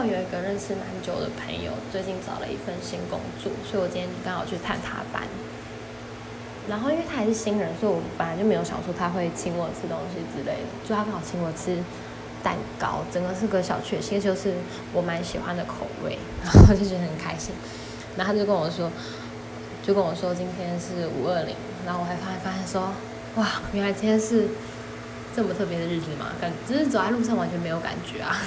好有一个认识蛮久的朋友，最近找了一份新工作，所以我今天刚好去探他班。然后因为他还是新人，所以我本来就没有想说他会请我吃东西之类的，就他刚好请我吃蛋糕，整个是个小确幸，就是我蛮喜欢的口味，然后就觉得很开心。然后他就跟我说，就跟我说今天是五二零，然后我还发现发现说，哇，原来今天是这么特别的日子嘛，感只是走在路上完全没有感觉啊。